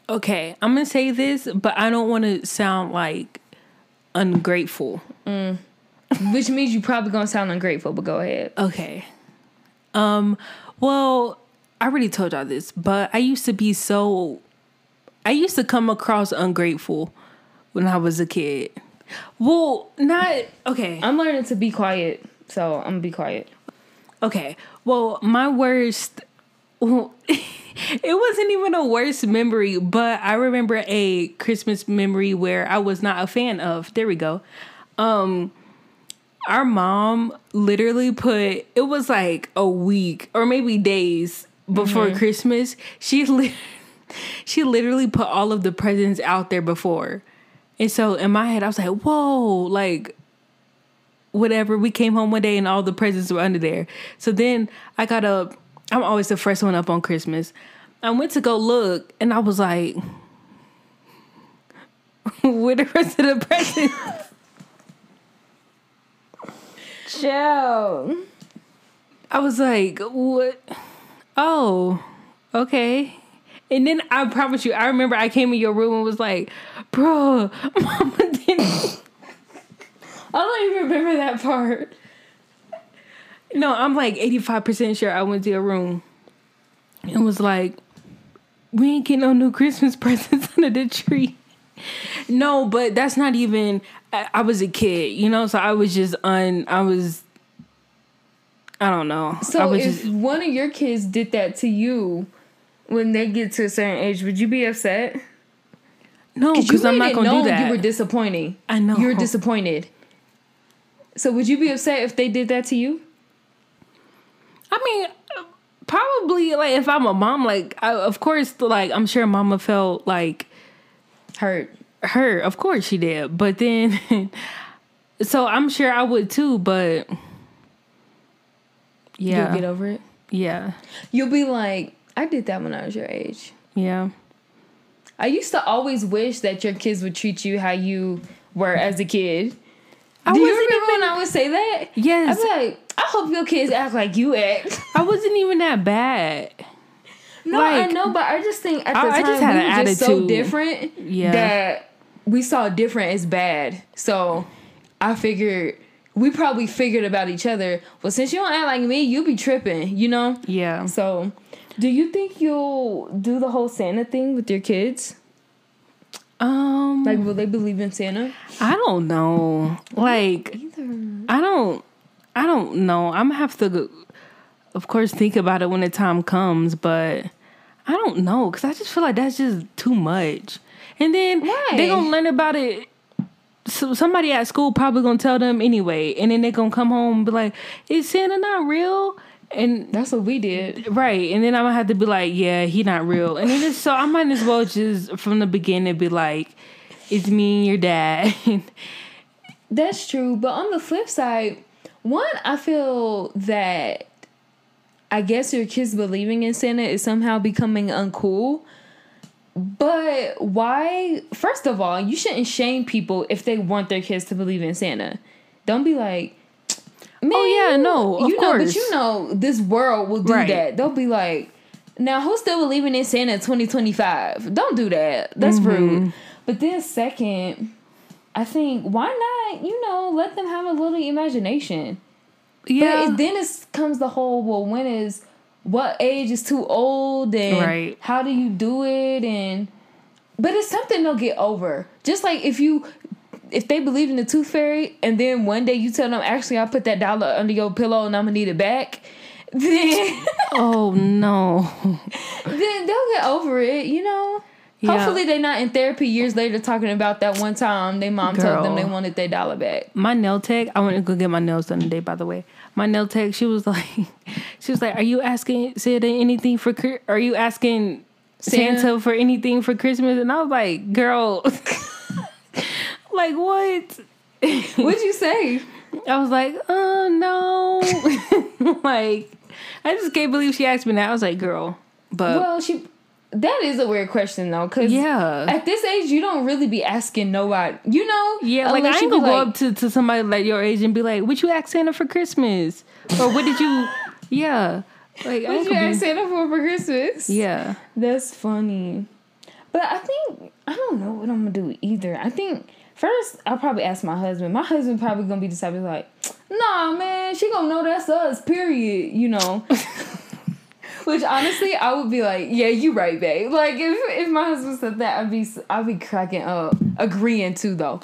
[SPEAKER 1] Okay, I'm gonna say this, but I don't want to sound like ungrateful.
[SPEAKER 2] Which means you probably gonna sound ungrateful, but go ahead.
[SPEAKER 1] Okay. Um, well, I already told y'all this, but I used to be so I used to come across ungrateful when I was a kid. Well, not okay.
[SPEAKER 2] I'm learning to be quiet, so I'm gonna be quiet.
[SPEAKER 1] Okay. Well, my worst it wasn't even a worst memory, but I remember a Christmas memory where I was not a fan of. There we go. Um our mom literally put it was like a week or maybe days before Christmas. She li- she literally put all of the presents out there before. And so in my head I was like, "Whoa, like whatever. We came home one day and all the presents were under there. So then I got up. I'm always the first one up on Christmas. I went to go look and I was like, where the rest of the presents?
[SPEAKER 2] Chill.
[SPEAKER 1] I was like, what? Oh, okay. And then I promise you, I remember I came in your room and was like, bro, mama didn't.
[SPEAKER 2] I don't even remember that part.
[SPEAKER 1] No, I'm like 85% sure I went to your room and was like, we ain't getting no new Christmas presents under the tree. No, but that's not even, I, I was a kid, you know? So I was just un, I was, I don't know. I
[SPEAKER 2] So if
[SPEAKER 1] just,
[SPEAKER 2] one of your kids did that to you when they get to a certain age, would you be upset?
[SPEAKER 1] no, because I'm not going to do that.
[SPEAKER 2] You were disappointing.
[SPEAKER 1] I know.
[SPEAKER 2] You were disappointed. So would you be upset if they did that to you?
[SPEAKER 1] I mean, probably like if I'm a mom, like, I, of course, like, I'm sure mama felt like,
[SPEAKER 2] Hurt.
[SPEAKER 1] Hurt, of course she did but then so i'm sure i would too but yeah
[SPEAKER 2] You'll get over it.
[SPEAKER 1] yeah
[SPEAKER 2] You'll be like, I did that when I was your age.
[SPEAKER 1] yeah
[SPEAKER 2] I used to always wish that your kids would treat you how you were as a kid.
[SPEAKER 1] I
[SPEAKER 2] Do you remember
[SPEAKER 1] even-
[SPEAKER 2] when I would say that?
[SPEAKER 1] yes
[SPEAKER 2] I'd be like, I hope your kids act like you act.
[SPEAKER 1] i wasn't even that bad
[SPEAKER 2] No, I know, but I just think at the
[SPEAKER 1] I- I
[SPEAKER 2] time
[SPEAKER 1] just had
[SPEAKER 2] we were just so different
[SPEAKER 1] Yeah.
[SPEAKER 2] that we saw different as bad. So I figured we probably figured about each other. Well, since you don't act like me, you be tripping, you know?
[SPEAKER 1] Yeah.
[SPEAKER 2] So, do you think you'll do the whole Santa thing with your kids?
[SPEAKER 1] Um,
[SPEAKER 2] Like, will they believe in Santa?
[SPEAKER 1] I don't know. Like,
[SPEAKER 2] Either.
[SPEAKER 1] I don't. I don't know. I'm gonna have to, of course, think about it when the time comes. But I don't know because I just feel like that's just too much. And then
[SPEAKER 2] Why?
[SPEAKER 1] they gonna learn about it. So somebody at school probably gonna tell them anyway, and then they're gonna come home and be like, "Is Santa not real?" And
[SPEAKER 2] That's what we did.
[SPEAKER 1] Right, and then I'm gonna have to be like, yeah, he not real, and then so I might as well just from the beginning be like, it's me and your dad.
[SPEAKER 2] That's true. But on the flip side, one, I feel that I guess your kids believing in Santa is somehow becoming uncool. But why? First of all, you shouldn't shame people if they want their kids to believe in Santa. Don't be like, man,
[SPEAKER 1] Oh, yeah, no,
[SPEAKER 2] you know, but you know, this world will do
[SPEAKER 1] Right.
[SPEAKER 2] that. They'll be like, now who's still believing in Santa in 2025? Don't do that. That's
[SPEAKER 1] Mm-hmm.
[SPEAKER 2] rude. But then second, I think why not? You know, let them have a little imagination.
[SPEAKER 1] yeah,
[SPEAKER 2] But it, then it comes the whole well, when is what age is too old and
[SPEAKER 1] Right.
[SPEAKER 2] how do you do it and but it's something they'll get over. Just like if you if they believe in the tooth fairy and then one day you tell them actually I put that dollar under your pillow and I'm gonna need it back, then
[SPEAKER 1] oh no,
[SPEAKER 2] then they'll get over it, you know.
[SPEAKER 1] Yeah.
[SPEAKER 2] Hopefully they're not in therapy years later talking about that one time their mom told them they wanted their dollar back.
[SPEAKER 1] my nail tech. I went to go get my nails done today. By the way, my nail tech. She was like, she was like, "Are you asking Santa anything for? Are you asking
[SPEAKER 2] Santa?
[SPEAKER 1] Santa, for anything for Christmas?" And I was like, "Girl, like what?"
[SPEAKER 2] What'd you say?
[SPEAKER 1] I was like, "Oh no!" like, I just can't believe she asked me that. I was like, "Girl," but
[SPEAKER 2] Well, she that is a weird question though, because
[SPEAKER 1] yeah.
[SPEAKER 2] at this age you don't really be asking nobody. You know,
[SPEAKER 1] Yeah, like I ain't gonna go
[SPEAKER 2] like,
[SPEAKER 1] up to, to somebody like your age and be like, "What you ask Santa for Christmas?" Or what did you? Yeah, like
[SPEAKER 2] What you ask
[SPEAKER 1] be,
[SPEAKER 2] Santa for for Christmas?
[SPEAKER 1] yeah.
[SPEAKER 2] that's funny. But I think I don't know what I'm gonna do either. I think first I'll probably ask my husband. My husband probably gonna be the type of like, nah, man, she gonna know that's us. Period. You know. Which honestly, I would be like, yeah, you right, babe. Like if if my husband said that, I'd be I'd be cracking up, agreeing too though.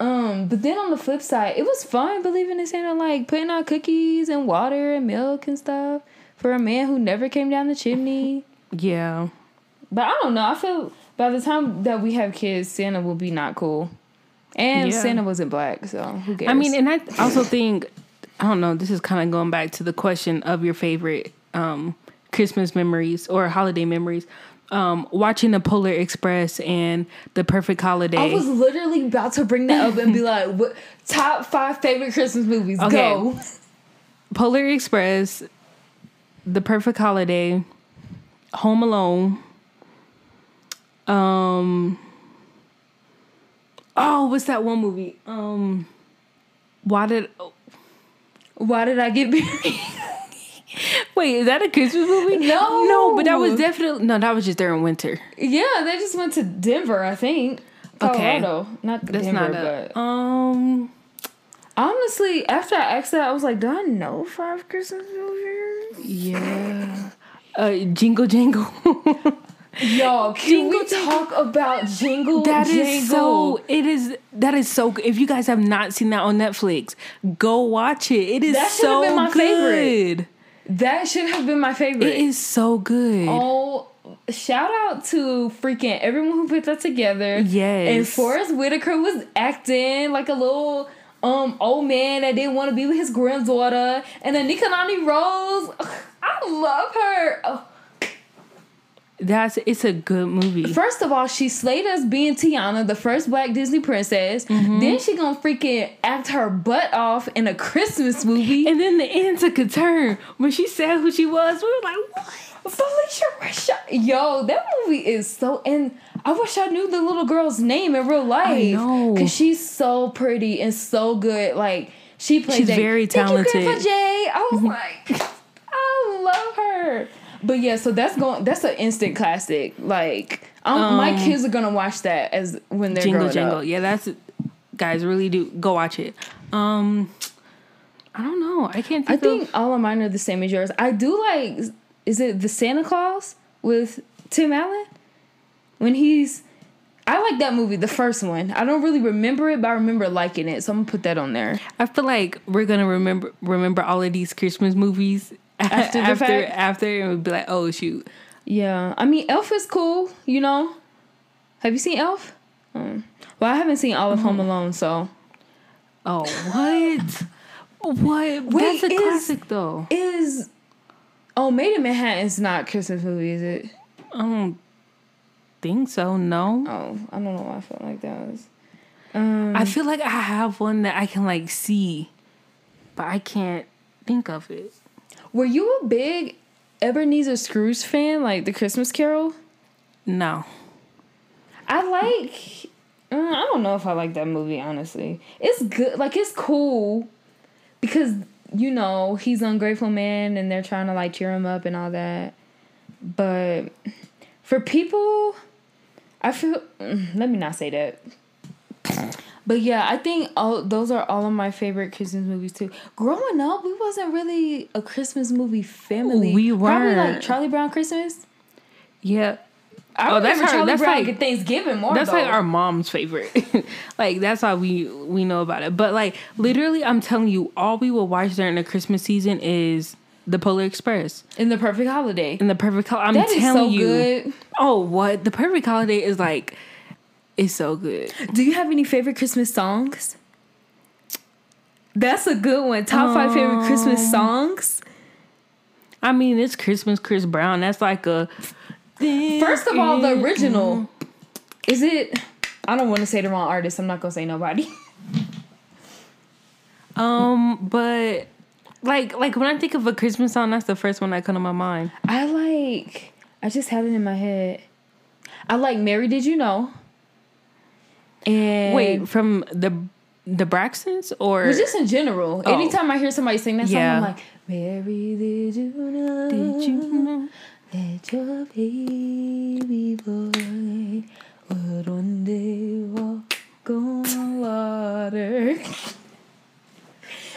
[SPEAKER 2] Um, but then on the flip side, it was fun believing in Santa, like putting out cookies and water and milk and stuff for a man who never came down the chimney.
[SPEAKER 1] Yeah.
[SPEAKER 2] But I don't know. I feel by the time that we have kids, Santa will be not cool. And
[SPEAKER 1] Yeah.
[SPEAKER 2] Santa wasn't black, so who cares?
[SPEAKER 1] I mean, and I also think I don't know. This is kind of going back to the question of your favorite um, Christmas memories or holiday memories. Um, watching the Polar Express and the Perfect Holiday.
[SPEAKER 2] I was literally about to bring that up and be like, "What top five favorite Christmas movies?
[SPEAKER 1] Okay.
[SPEAKER 2] Go."
[SPEAKER 1] Polar Express, The Perfect Holiday, Home Alone. Um. Oh, what's that one movie? Um. Why did?
[SPEAKER 2] Why did I get married?
[SPEAKER 1] Wait, is that a Christmas movie?
[SPEAKER 2] No.
[SPEAKER 1] no, but that was definitely no. That was just during winter.
[SPEAKER 2] yeah, they just went to Denver, I think.
[SPEAKER 1] Okay.
[SPEAKER 2] Colorado, not
[SPEAKER 1] That's
[SPEAKER 2] Denver,
[SPEAKER 1] not a.
[SPEAKER 2] but
[SPEAKER 1] Um.
[SPEAKER 2] honestly, after I asked that, I was like, "Do I know five Christmas movies?"
[SPEAKER 1] Yeah. Uh, Jingle Jangle.
[SPEAKER 2] Yo, can
[SPEAKER 1] Jingle
[SPEAKER 2] we talk about Jingle?
[SPEAKER 1] That is
[SPEAKER 2] Jangle?
[SPEAKER 1] so. It is. That is so. good. If you guys have not seen that on Netflix, go watch it. It is
[SPEAKER 2] That
[SPEAKER 1] so
[SPEAKER 2] been my favorite. That should have been my favorite.
[SPEAKER 1] It is so good.
[SPEAKER 2] Oh, shout out to freaking everyone who put that together.
[SPEAKER 1] Yes.
[SPEAKER 2] And Forest Whitaker was acting like a little um old man that didn't want to be with his granddaughter. And then Anika Noni Rose, I love her. Oh,
[SPEAKER 1] That's it's a good movie.
[SPEAKER 2] First of all, she slayed us being Tiana, the first black Disney princess.
[SPEAKER 1] Mm-hmm.
[SPEAKER 2] Then she gonna freaking act her butt off in a Christmas movie.
[SPEAKER 1] And then the end took a turn when she said who she was. We were like, what?
[SPEAKER 2] Phylicia Rashad. Yo, that movie is so. And I wish I knew the little girl's name in real life. Cause she's so pretty and so good. Like she plays.
[SPEAKER 1] She's
[SPEAKER 2] Jay.
[SPEAKER 1] very
[SPEAKER 2] Thank you,
[SPEAKER 1] talented.
[SPEAKER 2] Grandpa Jay. I was like, I love her. But yeah, so that's going. That's an instant classic. Like, um, my kids are gonna watch that as when they're
[SPEAKER 1] Jingle Jangle.
[SPEAKER 2] up.
[SPEAKER 1] Yeah, that's guys really do go watch it. Um I don't know. I can't.
[SPEAKER 2] I
[SPEAKER 1] Think
[SPEAKER 2] think
[SPEAKER 1] of,
[SPEAKER 2] all of mine are the same as yours. I do like. Is it the Santa Claus with Tim Allen? When he's, I like that movie, the first one. I don't really remember it, but I remember liking it, so I'm gonna put that on there.
[SPEAKER 1] I feel like we're gonna remember remember all of these Christmas movies
[SPEAKER 2] After the
[SPEAKER 1] after
[SPEAKER 2] fact?
[SPEAKER 1] after, and we'll be like, oh shoot.
[SPEAKER 2] Yeah, I mean, Elf is cool. You know, have you seen Elf? Um, well, I haven't seen all of
[SPEAKER 1] Mm-hmm.
[SPEAKER 2] Home Alone, so
[SPEAKER 1] Oh what? what?
[SPEAKER 2] Wait,
[SPEAKER 1] That's a
[SPEAKER 2] is-
[SPEAKER 1] classic though.
[SPEAKER 2] is oh, Maid in Manhattan is not Christmas movie, is it?
[SPEAKER 1] I don't think so. No.
[SPEAKER 2] Oh, I don't know why I felt like that was. Um,
[SPEAKER 1] I feel like I have one that I can like see, but I can't think of it.
[SPEAKER 2] Were you a big Ebenezer Scrooge fan, like the Christmas Carol?
[SPEAKER 1] No.
[SPEAKER 2] I like. uh, I don't know if I like that movie. Honestly, it's good. Like it's cool because you know he's an ungrateful man, and they're trying to like cheer him up and all that. But for people, I feel. mm, Let me not say that. But yeah, I think all those are all of my favorite Christmas movies too. Growing up, we wasn't really a Christmas movie family.
[SPEAKER 1] We were
[SPEAKER 2] Probably like. Charlie Brown Christmas.
[SPEAKER 1] Yeah.
[SPEAKER 2] I
[SPEAKER 1] Oh, that's our-
[SPEAKER 2] Charlie
[SPEAKER 1] that's
[SPEAKER 2] Brown
[SPEAKER 1] like-
[SPEAKER 2] Thanksgiving more.
[SPEAKER 1] That's
[SPEAKER 2] though.
[SPEAKER 1] like our mom's favorite. like that's how we we know about it. But like literally I'm telling you, all we will watch during the Christmas season is the Polar Express
[SPEAKER 2] in the perfect holiday.
[SPEAKER 1] and the Perfect Holiday. I'm
[SPEAKER 2] That is
[SPEAKER 1] telling
[SPEAKER 2] so
[SPEAKER 1] you.
[SPEAKER 2] good.
[SPEAKER 1] Oh, what? The Perfect Holiday is like it's so good.
[SPEAKER 2] Do you have any favorite Christmas songs? That's a good one. Top five favorite Christmas
[SPEAKER 1] Um,
[SPEAKER 2] songs.
[SPEAKER 1] I mean, it's Christmas Chris Brown. That's like a
[SPEAKER 2] First of all, the original. Is it? I don't want to say the wrong artist. I'm not gonna say nobody.
[SPEAKER 1] Um, but like like when I think of a Christmas song, that's the first one that comes to my mind.
[SPEAKER 2] I like. I just had it in my head. I like "Mary Did You Know." And
[SPEAKER 1] Wait, from the the Braxtons or
[SPEAKER 2] Well, just in general.
[SPEAKER 1] Oh.
[SPEAKER 2] Anytime I hear somebody sing that song, I'm like, Mary, did you know?
[SPEAKER 1] did you know?
[SPEAKER 2] That your baby boy would one day walk on water.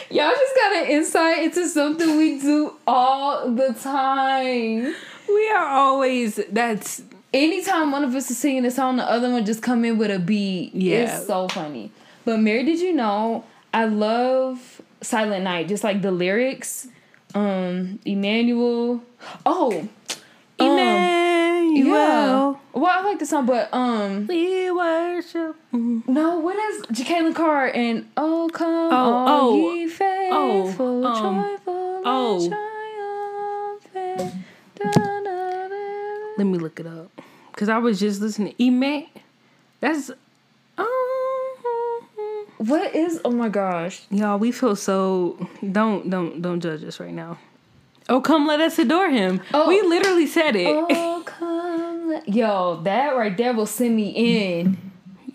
[SPEAKER 2] Y'all just got an insight into something we do all the time.
[SPEAKER 1] We are always that's
[SPEAKER 2] Anytime one of us is singing a song, the other one just come in with a beat.
[SPEAKER 1] Yeah.
[SPEAKER 2] It's so funny. But Mary, did you know? I love Silent Night, just like the lyrics. Um, Emmanuel. Oh, um,
[SPEAKER 1] Emmanuel.
[SPEAKER 2] yeah. Well, I like the song, but um,
[SPEAKER 1] We worship.
[SPEAKER 2] no, what is Jekalyn Carr and Oh come
[SPEAKER 1] Oh,
[SPEAKER 2] all
[SPEAKER 1] oh,
[SPEAKER 2] ye faithful,
[SPEAKER 1] um,
[SPEAKER 2] joyful,
[SPEAKER 1] oh. Let me look it up because I was just listening. Eman. That's. Um,
[SPEAKER 2] What is? Oh my gosh!
[SPEAKER 1] y'all, we feel so. Don't don't don't judge us right now. Oh, come let us adore him.
[SPEAKER 2] Oh.
[SPEAKER 1] We literally said it.
[SPEAKER 2] Oh come, let- yo, that right there will send me in.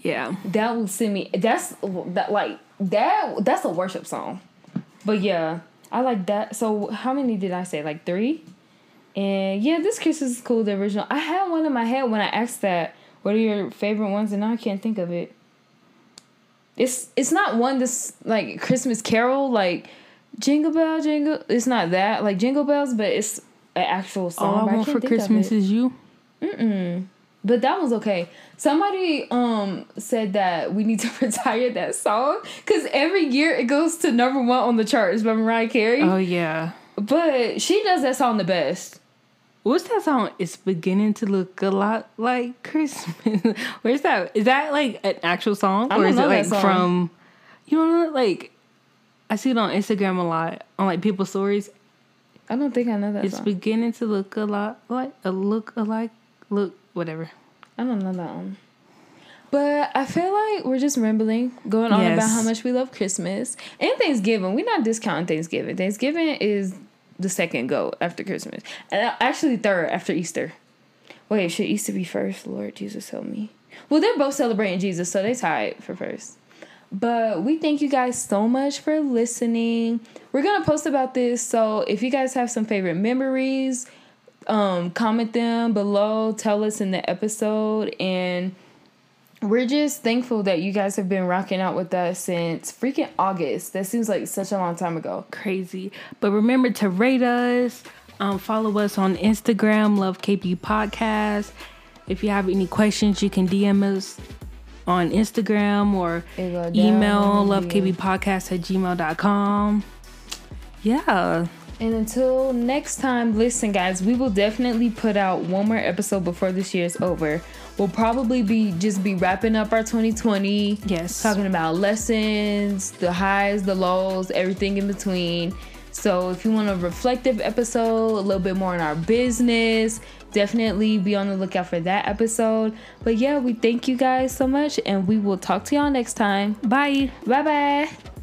[SPEAKER 1] Yeah.
[SPEAKER 2] That will send me. That's that like that. That's a worship song. But yeah, I like that. So how many did I say? Like three. And yeah, this Christmas is cool. The original. I had one in my head when I asked that. What are your favorite ones? And now I can't think of it. It's it's not one that's like Christmas Carol like Jingle Bell Jingle. It's not that like Jingle Bells, but it's an actual song.
[SPEAKER 1] All I
[SPEAKER 2] I
[SPEAKER 1] want
[SPEAKER 2] can't
[SPEAKER 1] for Christmas is you.
[SPEAKER 2] But that was okay. Somebody um said that we need to retire that song because every year it goes to number one on the charts by Mariah Carey.
[SPEAKER 1] Oh yeah.
[SPEAKER 2] but she does that song the best.
[SPEAKER 1] What's that song? It's beginning to look a lot like Christmas. Where's that? Is that like an actual song, or is it like from? You know, like I see it on Instagram a lot on like people's stories.
[SPEAKER 2] I don't think I know that
[SPEAKER 1] It's
[SPEAKER 2] song.
[SPEAKER 1] beginning to look a lot like a look alike. Look, whatever.
[SPEAKER 2] I don't know that one. But I feel like we're just rambling, going on about how much we love Christmas and Thanksgiving. We're not discounting Thanksgiving. Thanksgiving is the second go after Christmas, and actually third after Easter. Wait, should Easter be first? Lord Jesus, help me. Well, they're both celebrating Jesus, so they tied for first. But we thank you guys so much for listening. We're gonna post about this, so if you guys have some favorite memories, um, comment them below. Tell us in the episode, and we're just thankful that you guys have been rocking out with us since freaking August. That seems like such a long time ago.
[SPEAKER 1] Crazy. But remember to rate us, um, follow us on Instagram, Love KB Podcast. If you have any questions, you can DM us on Instagram or
[SPEAKER 2] It go down
[SPEAKER 1] email lovekbpodcast at gmail.com. Yeah.
[SPEAKER 2] And until next time, listen, guys, we will definitely put out one more episode before this year is over. We'll probably be just be wrapping up our 2020.
[SPEAKER 1] Yes.
[SPEAKER 2] Talking about lessons, the highs, the lows, everything in between. So if you want a reflective episode, a little bit more on our business, definitely be on the lookout for that episode. But yeah, we thank you guys so much and we will talk to y'all next time.
[SPEAKER 1] Bye.
[SPEAKER 2] Bye bye.